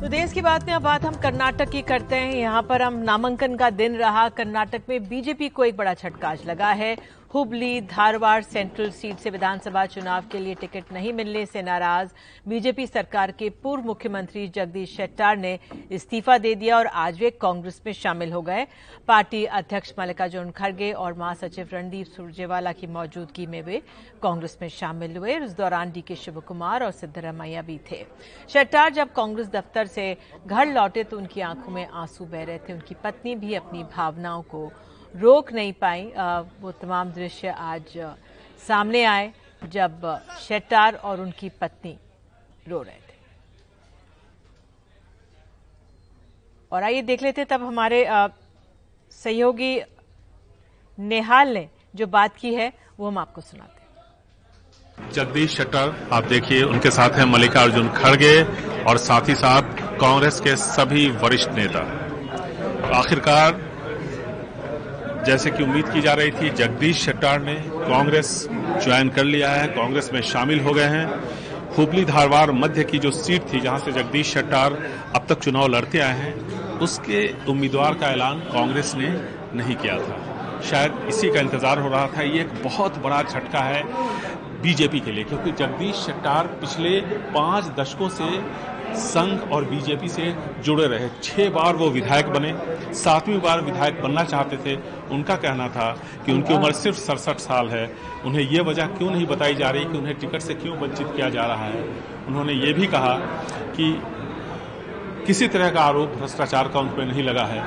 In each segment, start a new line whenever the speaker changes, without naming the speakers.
तो देश की बात में अब बात हम कर्नाटक की करते हैं। यहाँ पर हम नामांकन का दिन रहा। कर्नाटक में बीजेपी को एक बड़ा छटकाज लगा है। हुबली, धारवाड़ सेंट्रल सीट से विधानसभा चुनाव के लिए टिकट नहीं मिलने से नाराज़ बीजेपी सरकार के पूर्व मुख्यमंत्री जगदीश शेट्टार ने इस्तीफा दे दिया और आज वे कांग्रेस में शामिल हो गए। पार्टी अध्यक्ष मल्लिकार्जुन खड़गे और महासचिव रणदीप सुरजेवाला की मौजूदगी में वे कांग्रेस में शामिल हुए। इस दौरान डीके शिवकुमार और सिद्धरमैया भी थे। शेट्टार जब कांग्रेस दफ्तर से घर लौटे तो उनकी आँखों में आँसू बह रहे थे। उनकी पत्नी भी अपनी भावनाओं को रोक नहीं पाई। वो तमाम दृश्य आज सामने आए जब शेट्टार और उनकी पत्नी रो रहे थे। और आइए देख लेते तब हमारे सहयोगी नेहाल ने जो बात की है, वो हम आपको सुनाते
जगदीश शेट्टर आप देखिए, उनके साथ हैं मल्लिकार्जुन खड़गे और साथ ही साथ कांग्रेस के सभी वरिष्ठ नेता। आखिरकार जैसे कि उम्मीद की जा रही थी, जगदीश शेट्टार ने कांग्रेस ज्वाइन कर लिया है, कांग्रेस में शामिल हो गए हैं। हुबली धारवार मध्य की जो सीट थी, जहाँ से जगदीश शेट्टार अब तक चुनाव लड़ते आए हैं, उसके उम्मीदवार का ऐलान कांग्रेस ने नहीं किया था। शायद इसी का इंतज़ार हो रहा था। ये एक बहुत बड़ा झटका है बीजेपी के लिए, क्योंकि जगदीश शेट्टार पिछले पाँच दशकों से संघ और बीजेपी से जुड़े रहे। छह बार वो विधायक बने, सातवीं बार विधायक बनना चाहते थे। उनका कहना था कि उनकी उम्र सिर्फ़ सड़सठ साल है। उन्हें ये वजह क्यों नहीं बताई जा रही कि उन्हें टिकट से क्यों वंचित किया जा रहा है? उन्होंने ये भी कहा कि किसी तरह का आरोप भ्रष्टाचार का उन पर नहीं लगा है।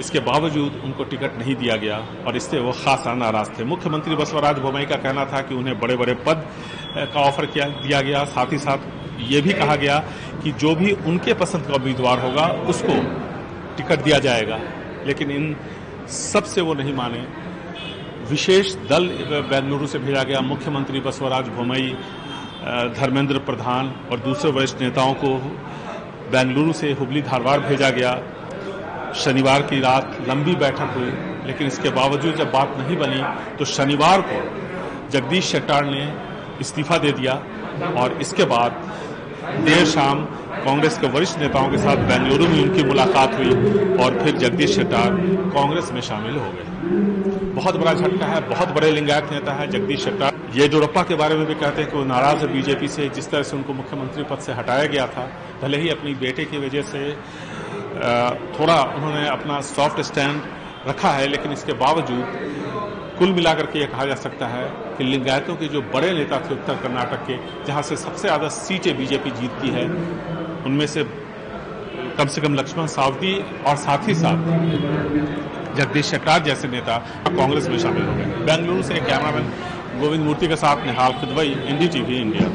इसके बावजूद उनको टिकट नहीं दिया गया और इससे वो खासा नाराज़ थे। मुख्यमंत्री बसवराज बोमई का कहना था कि उन्हें बड़े बड़े पद का ऑफ़र किया, दिया गया। साथ ही साथ ये भी कहा गया कि जो भी उनके पसंद का उम्मीदवार होगा, उसको टिकट दिया जाएगा। लेकिन इन सबसे वो नहीं माने। विशेष दल बेंगलुरु से भेजा गया मुख्यमंत्री बसवराज बोमई धर्मेंद्र प्रधान और दूसरे वरिष्ठ नेताओं को बेंगलुरु से हुबली धारवाड़ भेजा गया। शनिवार की रात लंबी बैठक हुई, लेकिन इसके बावजूद जब बात नहीं बनी तो शनिवार को जगदीश शेट्टार ने इस्तीफा दे दिया और इसके बाद देर शाम कांग्रेस के वरिष्ठ नेताओं के साथ बेंगलुरु में उनकी मुलाकात हुई और फिर जगदीश शेट्टार कांग्रेस में शामिल हो गए। बहुत बड़ा झटका है, बहुत बड़े लिंगायत नेता है जगदीश शेट्टार। येदुरप्पा के बारे में भी कहते हैं कि वो नाराज़ है बीजेपी से, जिस तरह से उनको मुख्यमंत्री पद से हटाया गया था, भले ही अपनी बेटे की वजह से थोड़ा उन्होंने अपना सॉफ्ट स्टैंड रखा है, लेकिन इसके बावजूद कुल मिलाकर के यह कहा जा सकता है कि लिंगायतों के जो बड़े नेता थे उत्तर कर्नाटक के, जहाँ से सबसे ज़्यादा सीटें बीजेपी जीतती है, उनमें से कम से कम लक्ष्मण सावदी और साथ ही साथ जगदीश शेट्टार जैसे नेता कांग्रेस में शामिल हो गए। बेंगलुरु से कैमरामैन गोविंद मूर्ति के साथ Nihal Khudwai indie TV India.